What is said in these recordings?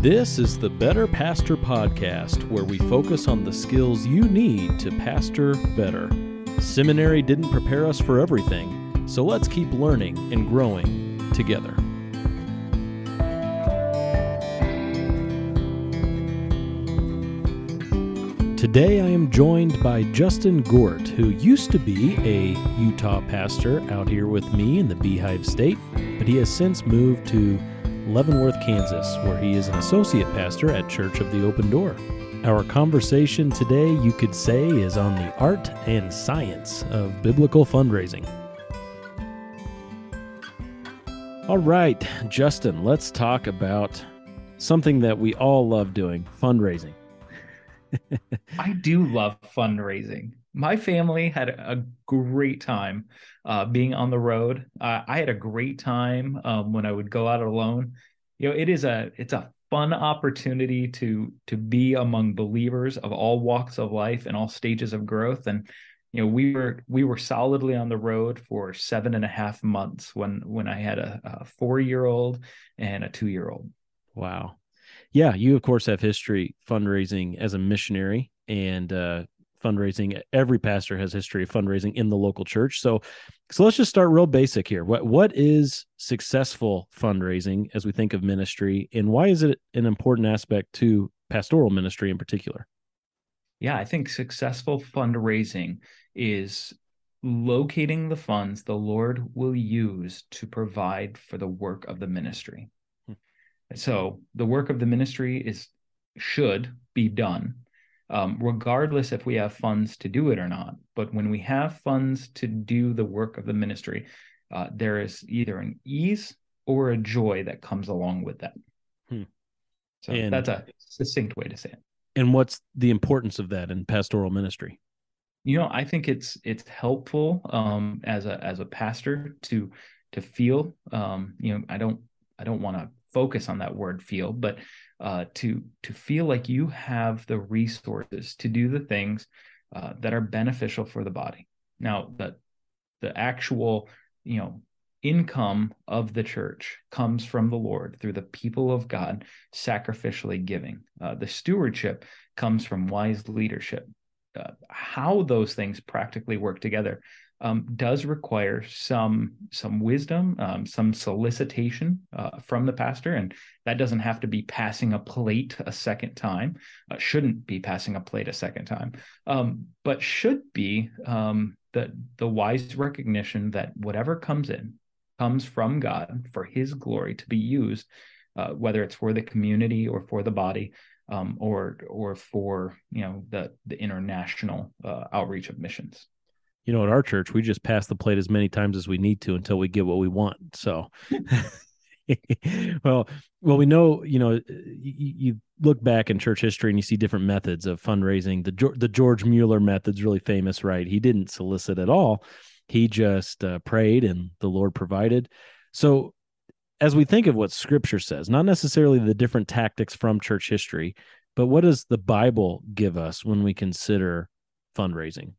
This is the Better Pastor Podcast, where we focus on the skills you need to pastor better. Seminary didn't prepare us for everything, so let's keep learning and growing together. Today I am joined by Justin Gort, who used to be a Utah pastor out here with me in the Beehive State, but he has since moved to Leavenworth, Kansas, where he is an associate pastor at Church of the Open Door. Our conversation today, you could say, is on the art and science of biblical fundraising. All right, Justin, let's talk about something that we all love doing fundraising. I do love fundraising. My family had a great time uh, being on the road. Uh, I had a great time um, when I would go out alone. You know, it is a it's a fun opportunity to to be among believers of all walks of life and all stages of growth. And you know, we were we were solidly on the road for seven and a half months when when I had a, a four year old and a two year old. Wow. Yeah, you of course have history fundraising as a missionary and uh, fundraising. Every pastor has history of fundraising in the local church. So, so let's just start real basic here. What what is successful fundraising as we think of ministry, and why is it an important aspect to pastoral ministry in particular? Yeah, I think successful fundraising is locating the funds the Lord will use to provide for the work of the ministry. Hmm. So the work of the ministry is should be done um, regardless if we have funds to do it or not. But when we have funds to do the work of the ministry, uh, there is either an ease or a joy that comes along with that. Hmm. So and, that's a succinct way to say it. And what's the importance of that in pastoral ministry? You know, I think it's it's helpful um, as a as a pastor to to feel. Um, you know, I don't I don't want to focus on that word feel, but uh, to to feel like you have the resources to do the things uh, that are beneficial for the body. Now, the the actual you know income of the church comes from the Lord through the people of God sacrificially giving. Uh, the stewardship comes from wise leadership. Uh, how those things practically work together um, does require some some wisdom, um, some solicitation uh, from the pastor, and that doesn't have to be passing a plate a second time. Uh, shouldn't be passing a plate a second time, um, but should be um, the the wise recognition that whatever comes in comes from God for His glory to be used, uh, whether it's for the community or for the body. Um, or or for you know the the international uh, outreach of missions you know, at our church, we just pass the plate as many times as we need to until we get what we want. So, well, well, we know, you know, you, you, look back in church history and you see different methods of fundraising. The the George Mueller method's really famous, right? He didn't solicit at all; he just uh, prayed, and the Lord provided. So, as we think of what Scripture says, not necessarily the different tactics from church history, but what does the Bible give us when we consider fundraising?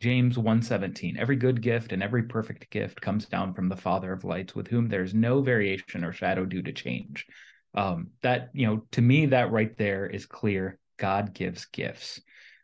James 1:17 Every good gift and every perfect gift comes down from the Father of lights with whom there's no variation or shadow due to change. Um, that you know to me that right there is clear God gives gifts.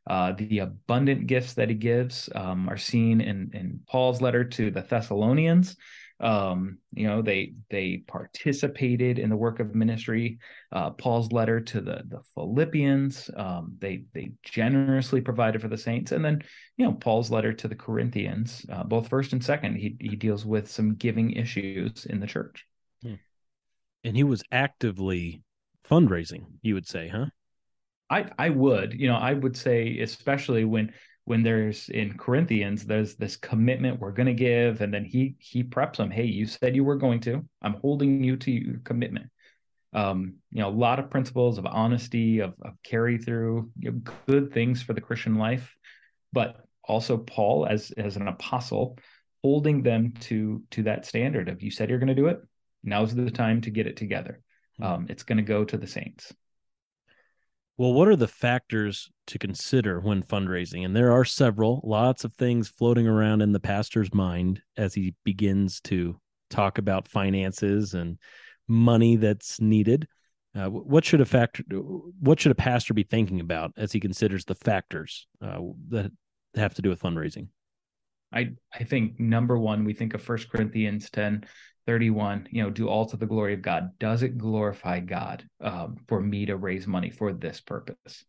Uh, the abundant gifts that he gives um, are seen in in Paul's letter to the Thessalonians um, you know they they participated in the work of ministry. Uh, paul's letter to the the philippians um, they they generously provided for the saints. And then you know paul's letter to the corinthians uh, both first and second he, he deals with some giving issues in the church. Hmm. and he was actively fundraising you would say huh? I i would you know i would say especially when when there's in Corinthians, there's this commitment we're going to give, and then he he preps them. Hey, you said you were going to. I'm holding you to your commitment. Um, you know, a lot of principles of honesty, of, of carry through, you know, good things for the Christian life, but also Paul as as an apostle, holding them to to that standard of you said you're going to do it. Now's the time to get it together. Hmm. Um, it's going to go to the saints. Well, what are the factors to consider when fundraising? And there are several, lots of things floating around in the pastor's mind as he begins to talk about finances and money that's needed. Uh, what should a factor? What should a pastor be thinking about as he considers the factors uh, that have to do with fundraising? I I think number one, we think of First Corinthians 10, 31, you know, do all to the glory of God. Does it glorify God um, for me to raise money for this purpose?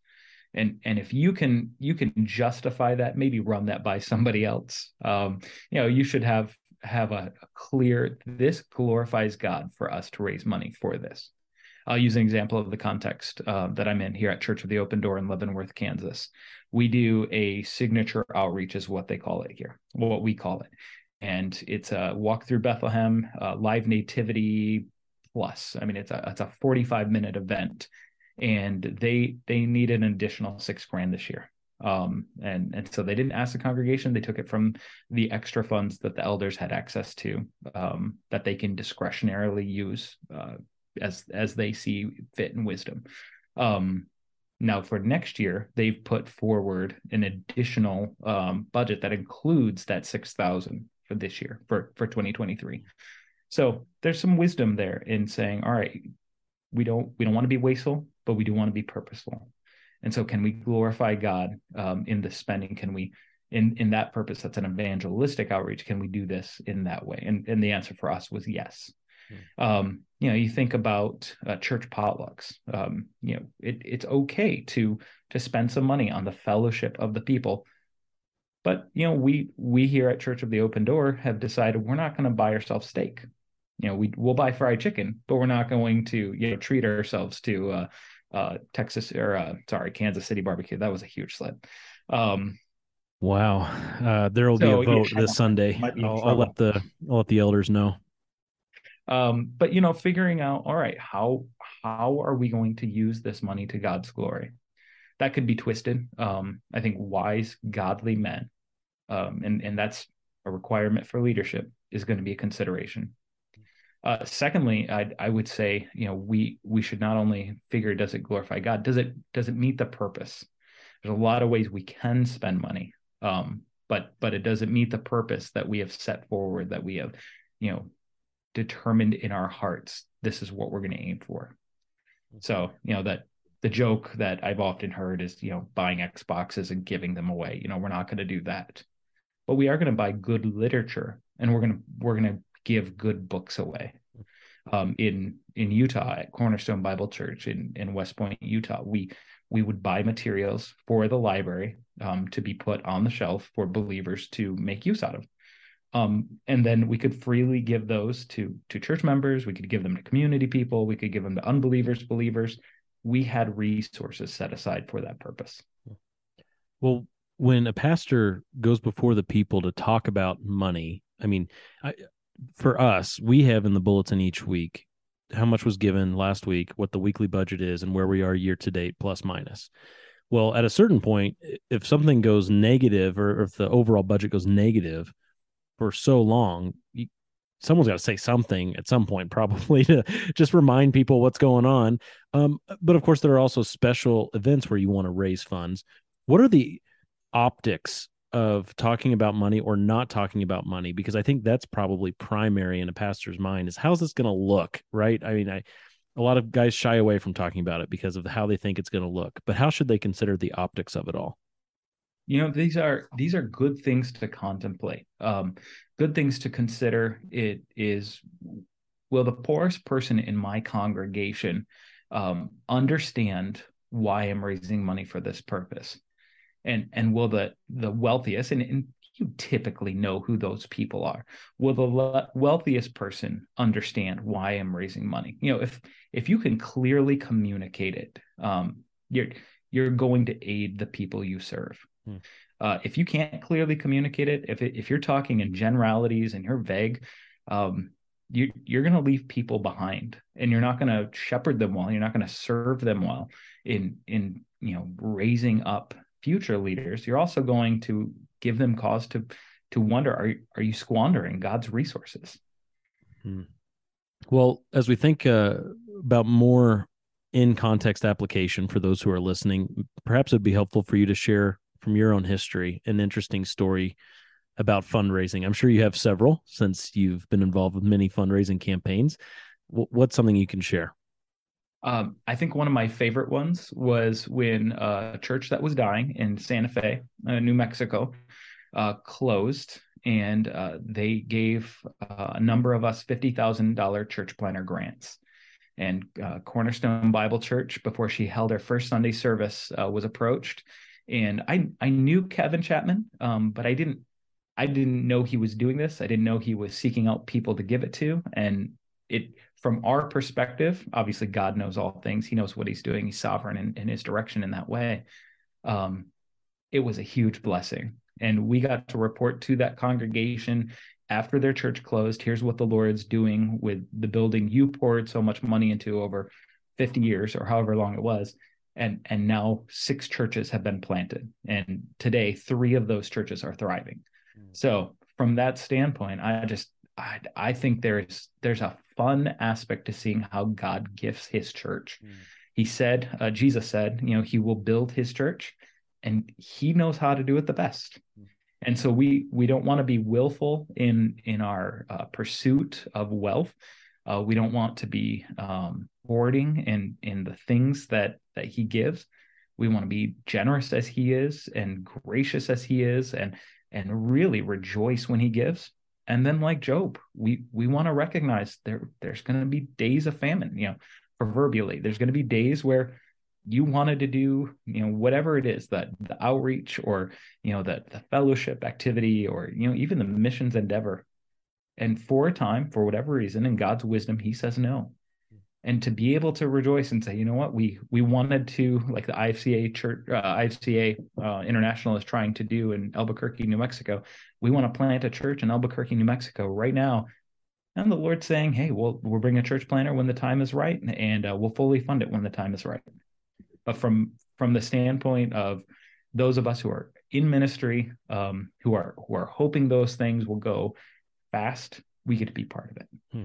And and if you can you can justify that, maybe run that by somebody else. Um, you know, you should have have a, clear this glorifies God for us to raise money for this. I'll use an example of the context uh, that I'm in here at Church of the Open Door in Leavenworth, Kansas. We do a signature outreach, is what they call it here, what we call it. And it's a walk through Bethlehem, uh, live nativity plus. I mean, it's a it's a 45 minute event, and they they need an additional six grand this year. Um, and and so they didn't ask the congregation; they took it from the extra funds that the elders had access to, um, that they can discretionarily use uh, as as they see fit and wisdom. Um, now for next year, they've put forward an additional um, budget that includes that six thousand for this year for for 2023. So there's some wisdom there in saying, all right, we don't we don't want to be wasteful, but we do want to be purposeful. And so, can we glorify God um, in the spending? Can we in in that purpose that's an evangelistic outreach can we do this in that way and and the answer for us was yes Hmm. Um, you know, you think about uh, church potlucks. Um, you know, it, it's okay to to spend some money on the fellowship of the people, but you know, we we here at Church of the Open Door have decided we're not going to buy ourselves steak. You know, we we'll buy fried chicken, but we're not going to you know treat ourselves to uh, uh, Texas or uh, sorry, Kansas City barbecue. That was a huge slip. Um, wow, uh, there will so, be a vote yeah, this Sunday. I'll, I'll let the I'll let the elders know um, but you know figuring out all right how how are we going to use this money to god's glory that could be twisted um, i think wise godly men um, and and that's a requirement for leadership is going to be a consideration. Uh, secondly I, I would say you know we we should not only figure does it glorify god? Does it does it meet the purpose? There's a lot of ways we can spend money um, but but it doesn't meet the purpose that we have set forward that we have you know determined in our hearts this is what we're going to aim for. So you know that the joke that i've often heard is you know buying xboxes and giving them away you know we're not going to do that but we are going to buy good literature and we're going to we're going to give good books away um, in in utah at cornerstone bible church in in west point utah we we would buy materials for the library um, to be put on the shelf for believers to make use out of um, and then we could freely give those to to church members. We could give them to community people. We could give them to unbelievers, believers. We had resources set aside for that purpose. Well, when a pastor goes before the people to talk about money, I mean, I, for us, we have in the bulletin each week how much was given last week, what the weekly budget is, and where we are year to date, plus minus. Well, at a certain point, if something goes negative or if the overall budget goes negative, for so long, you, someone's got to say something at some point, probably to just remind people what's going on. Um, but of course, there are also special events where you want to raise funds. What are the optics of talking about money or not talking about money? Because I think that's probably primary in a pastor's mind is how's this going to look, right? I mean, I a lot of guys shy away from talking about it because of how they think it's going to look. But how should they consider the optics of it all? you know these are these are good things to contemplate um, good things to consider it is will the poorest person in my congregation um, understand why i'm raising money for this purpose and and will the the wealthiest and, and you typically know who those people are will the le- wealthiest person understand why i'm raising money you know if if you can clearly communicate it um, you're you're going to aid the people you serve Hmm. Uh, if you can't clearly communicate it, if it, if you're talking in generalities and you're vague, um, you you're going to leave people behind, and you're not going to shepherd them well. You're not going to serve them well in in you know raising up future leaders. You're also going to give them cause to to wonder: Are are you squandering God's resources? Hmm. Well, as we think uh, about more in context application for those who are listening, perhaps it'd be helpful for you to share from your own history an interesting story about fundraising. I'm sure you have several since you've been involved with many fundraising campaigns. what's something you can share? Um, I think one of my favorite ones was when a church that was dying in Santa Fe, uh, New Mexico, uh, closed, and uh, they gave uh, a number of us fifty thousand dollar church planter grants. And uh, Cornerstone Bible Church, before she held her first Sunday service, uh, was approached, and I I knew Kevin Chapman, um, but I didn't I didn't know he was doing this. I didn't know he was seeking out people to give it to, and it from our perspective, obviously God knows all things. He knows what he's doing. He's sovereign in, in his direction in that way. Um, it was a huge blessing. And we got to report to that congregation after their church closed. Here's what the Lord's doing with the building you poured so much money into over 50 years or however long it was. And, and now six churches have been planted. And today, three of those churches are thriving. Mm. So, from that standpoint, I just I, I think there's there's a fun aspect to seeing how God gifts His church. Mm. He said, uh, Jesus said, you know, He will build His church, and He knows how to do it the best. Mm. And so we we don't want to be willful in in our uh, pursuit of wealth. Uh, we don't want to be um, hoarding in in the things that that He gives. We want to be generous as He is, and gracious as He is, and and really rejoice when He gives and then like job we we want to recognize there there's going to be days of famine you know proverbially. There's going to be days where you wanted to do you know whatever it is that the outreach or you know the, the fellowship activity or you know even the missions endeavor. And for a time for whatever reason in god's wisdom he says no and to be able to rejoice and say, you know what, we we wanted to like the IFCA church, uh, IFCA uh, International is trying to do in Albuquerque, New Mexico. We want to plant a church in Albuquerque, New Mexico right now, and the Lord's saying, hey, we'll we'll bring a church planter when the time is right, and uh, we'll fully fund it when the time is right. But from from the standpoint of those of us who are in ministry, um, who are who are hoping those things will go fast, we get to be part of it. Hmm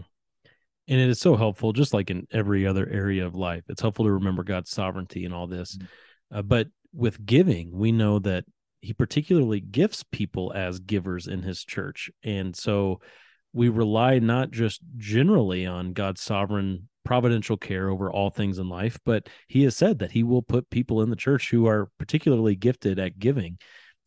and it is so helpful just like in every other area of life. It's helpful to remember god's sovereignty and all this. Mm-hmm. uh, but with giving we know that he particularly gifts people as givers in his church. And so we rely not just generally on god's sovereign providential care over all things in life but he has said that he will put people in the church who are particularly gifted at giving.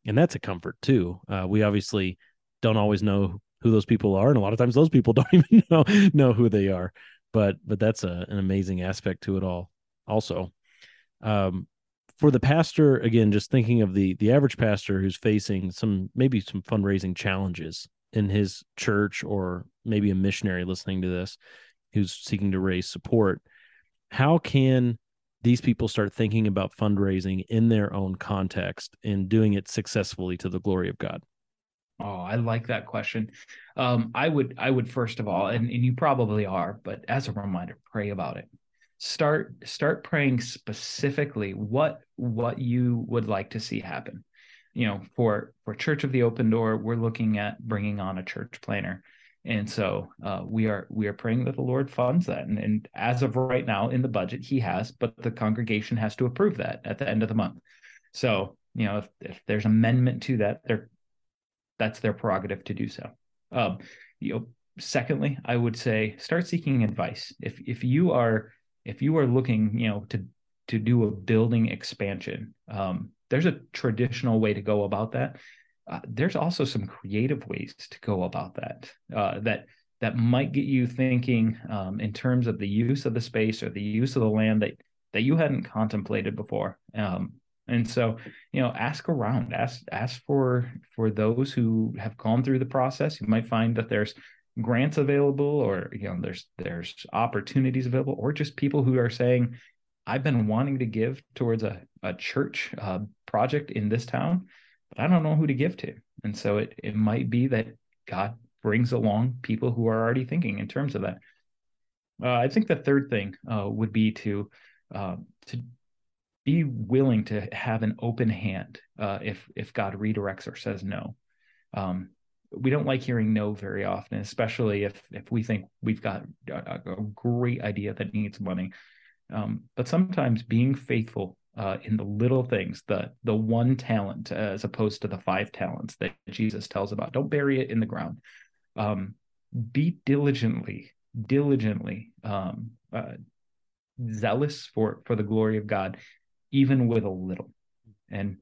And that's a comfort too. Uh, we obviously don't always know who those people are and a lot of times those people don't even know know who they are. But but that's a, an amazing aspect to it all also. Um, for the pastor again just thinking of the the average pastor who's facing some maybe some fundraising challenges in his church or maybe a missionary listening to this who's seeking to raise support how can these people start thinking about fundraising in their own context and doing it successfully to the glory of god Oh, I like that question. Um, I would, I would first of all, and, and you probably are, but as a reminder, pray about it. Start, start praying specifically what what you would like to see happen. You know, for for Church of the Open Door, we're looking at bringing on a church planter, and so uh, we are we are praying that the Lord funds that. And, and as of right now, in the budget, He has, but the congregation has to approve that at the end of the month. So you know, if, if there's amendment to that, there that's their prerogative to do so. Um, you know, secondly, I would say start seeking advice. If if you are if you are looking, you know, to to do a building expansion, um, there's a traditional way to go about that. Uh, there's also some creative ways to go about that uh, that that might get you thinking um, in terms of the use of the space or the use of the land that that you hadn't contemplated before. Um, and so you know ask around ask ask for for those who have gone through the process. You might find that there's grants available or you know there's there's opportunities available or just people who are saying i've been wanting to give towards a, a church uh, project in this town but i don't know who to give to. And so it it might be that god brings along people who are already thinking in terms of that. Uh, i think the third thing uh, would be to uh, to be willing to have an open hand uh, if if God redirects or says no. Um, we don't like hearing no very often, especially if if we think we've got a, a great idea that needs money. Um, but sometimes being faithful uh, in the little things, the the one talent as opposed to the five talents that Jesus tells about, don't bury it in the ground. Um, be diligently, diligently um, uh, zealous for for the glory of God, even with a little. And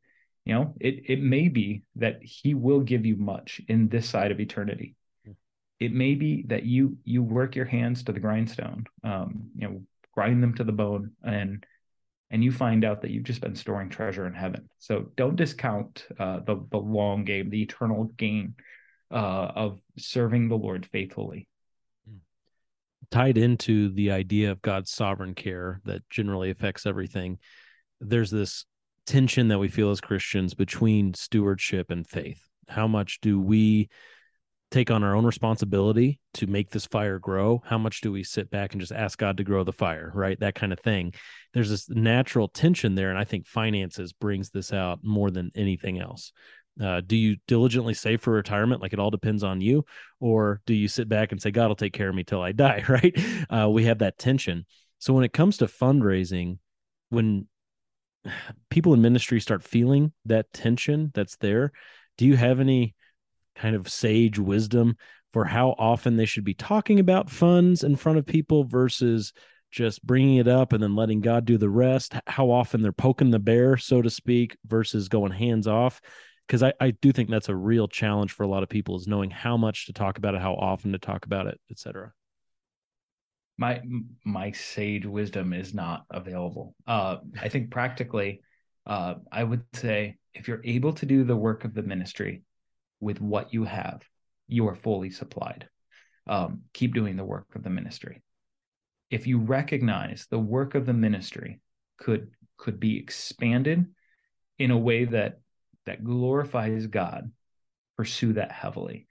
you know, it it may be that He will give you much in this side of eternity. It may be that you you work your hands to the grindstone, um, you know, grind them to the bone, and and you find out that you've just been storing treasure in heaven. So don't discount uh, the the long game, the eternal gain uh, of serving the Lord faithfully. Tied into the idea of God's sovereign care that generally affects everything, there's this tension that we feel as Christians between stewardship and faith. How much do we take on our own responsibility to make this fire grow? How much do we sit back and just ask God to grow the fire, right? That kind of thing. There's this natural tension there. And I think finances brings this out more than anything else. Uh, do you diligently save for retirement? Like it all depends on you, or do you sit back and say, God will take care of me till I die? Right? Uh, we have that tension. So when it comes to fundraising, when people in ministry start feeling that tension that's there, do you have any kind of sage wisdom for how often they should be talking about funds in front of people versus just bringing it up and then letting God do the rest? How often they're poking the bear, so to speak, versus going hands off? Because I, I do think that's a real challenge for a lot of people is knowing how much to talk about it, how often to talk about it, et cetera my my sage wisdom is not available. Uh, I think practically, uh, I would say if you're able to do the work of the ministry with what you have, you are fully supplied. Um, keep doing the work of the ministry. If you recognize the work of the ministry could could be expanded in a way that that glorifies God, pursue that heavily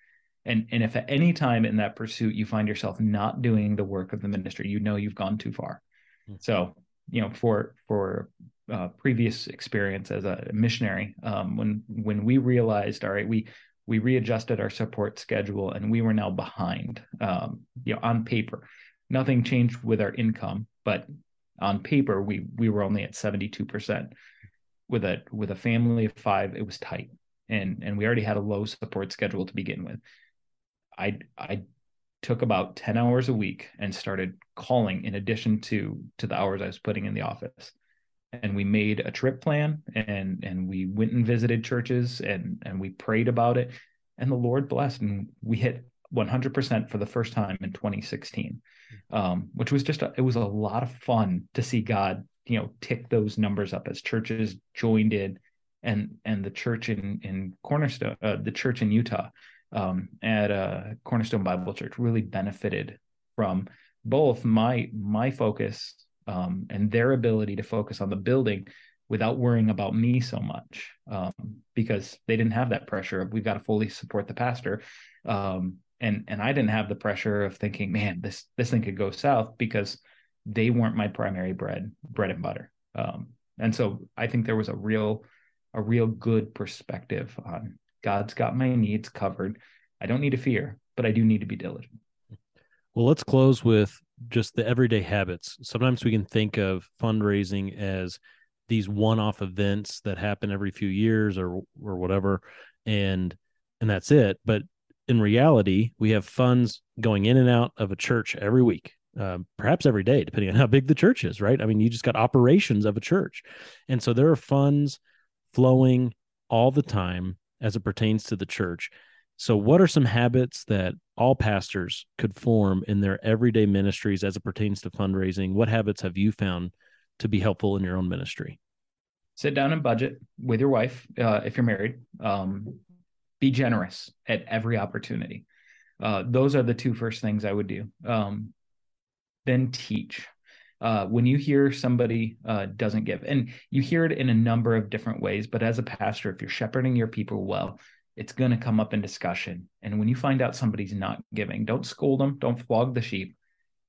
and and if at any time in that pursuit you find yourself not doing the work of the ministry you know you've gone too far. Mm-hmm. so you know for for uh, previous experience as a missionary um, when when we realized all right we we readjusted our support schedule and we were now behind um, you know on paper. Nothing changed with our income but on paper we we were only at 72% with a with a family of 5 it was tight. And and we already had a low support schedule to begin with I I took about 10 hours a week and started calling in addition to to the hours I was putting in the office. And we made a trip plan and and we went and visited churches and and we prayed about it and the Lord blessed and we hit 100% for the first time in 2016. Um, which was just a, it was a lot of fun to see God, you know, tick those numbers up as churches joined in and and the church in in Cornerstone, uh, the church in Utah um, at uh, Cornerstone Bible Church really benefited from both my my focus um, and their ability to focus on the building without worrying about me so much um, because they didn't have that pressure of we've got to fully support the pastor um, and and I didn't have the pressure of thinking man this this thing could go south because they weren't my primary bread bread and butter um, and so I think there was a real a real good perspective on God's got my needs covered. I don't need to fear, but I do need to be diligent. Well, let's close with just the everyday habits. Sometimes we can think of fundraising as these one-off events that happen every few years or or whatever and and that's it, but in reality, we have funds going in and out of a church every week. Uh, perhaps every day, depending on how big the church is, right? I mean, you just got operations of a church. And so there are funds flowing all the time as it pertains to the church. So, what are some habits that all pastors could form in their everyday ministries as it pertains to fundraising? What habits have you found to be helpful in your own ministry? Sit down and budget with your wife uh, if you're married. Um, be generous at every opportunity. Uh, those are the two first things I would do. Um, then teach uh, when you hear somebody uh, doesn't give, and you hear it in a number of different ways, but as a pastor, if you're shepherding your people well, it's going to come up in discussion. And when you find out somebody's not giving, don't scold them, don't flog the sheep,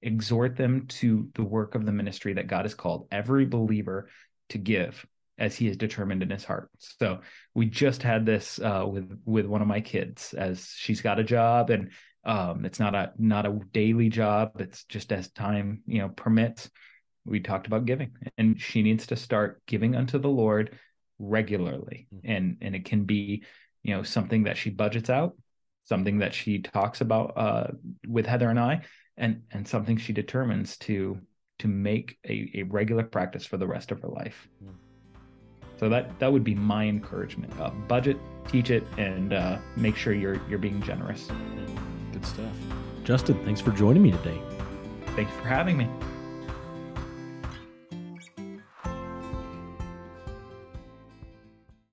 exhort them to the work of the ministry that God has called every believer to give as he is determined in his heart. So we just had this uh, with with one of my kids as she's got a job and um, it's not a not a daily job. It's just as time you know permits. We talked about giving, and she needs to start giving unto the Lord regularly, mm-hmm. and and it can be you know something that she budgets out, something that she talks about uh, with Heather and I, and and something she determines to to make a, a regular practice for the rest of her life. Mm. So that that would be my encouragement. Uh, budget, teach it, and uh, make sure you're you're being generous. Mm. Good stuff. Justin, thanks for joining me today. Thank you for having me.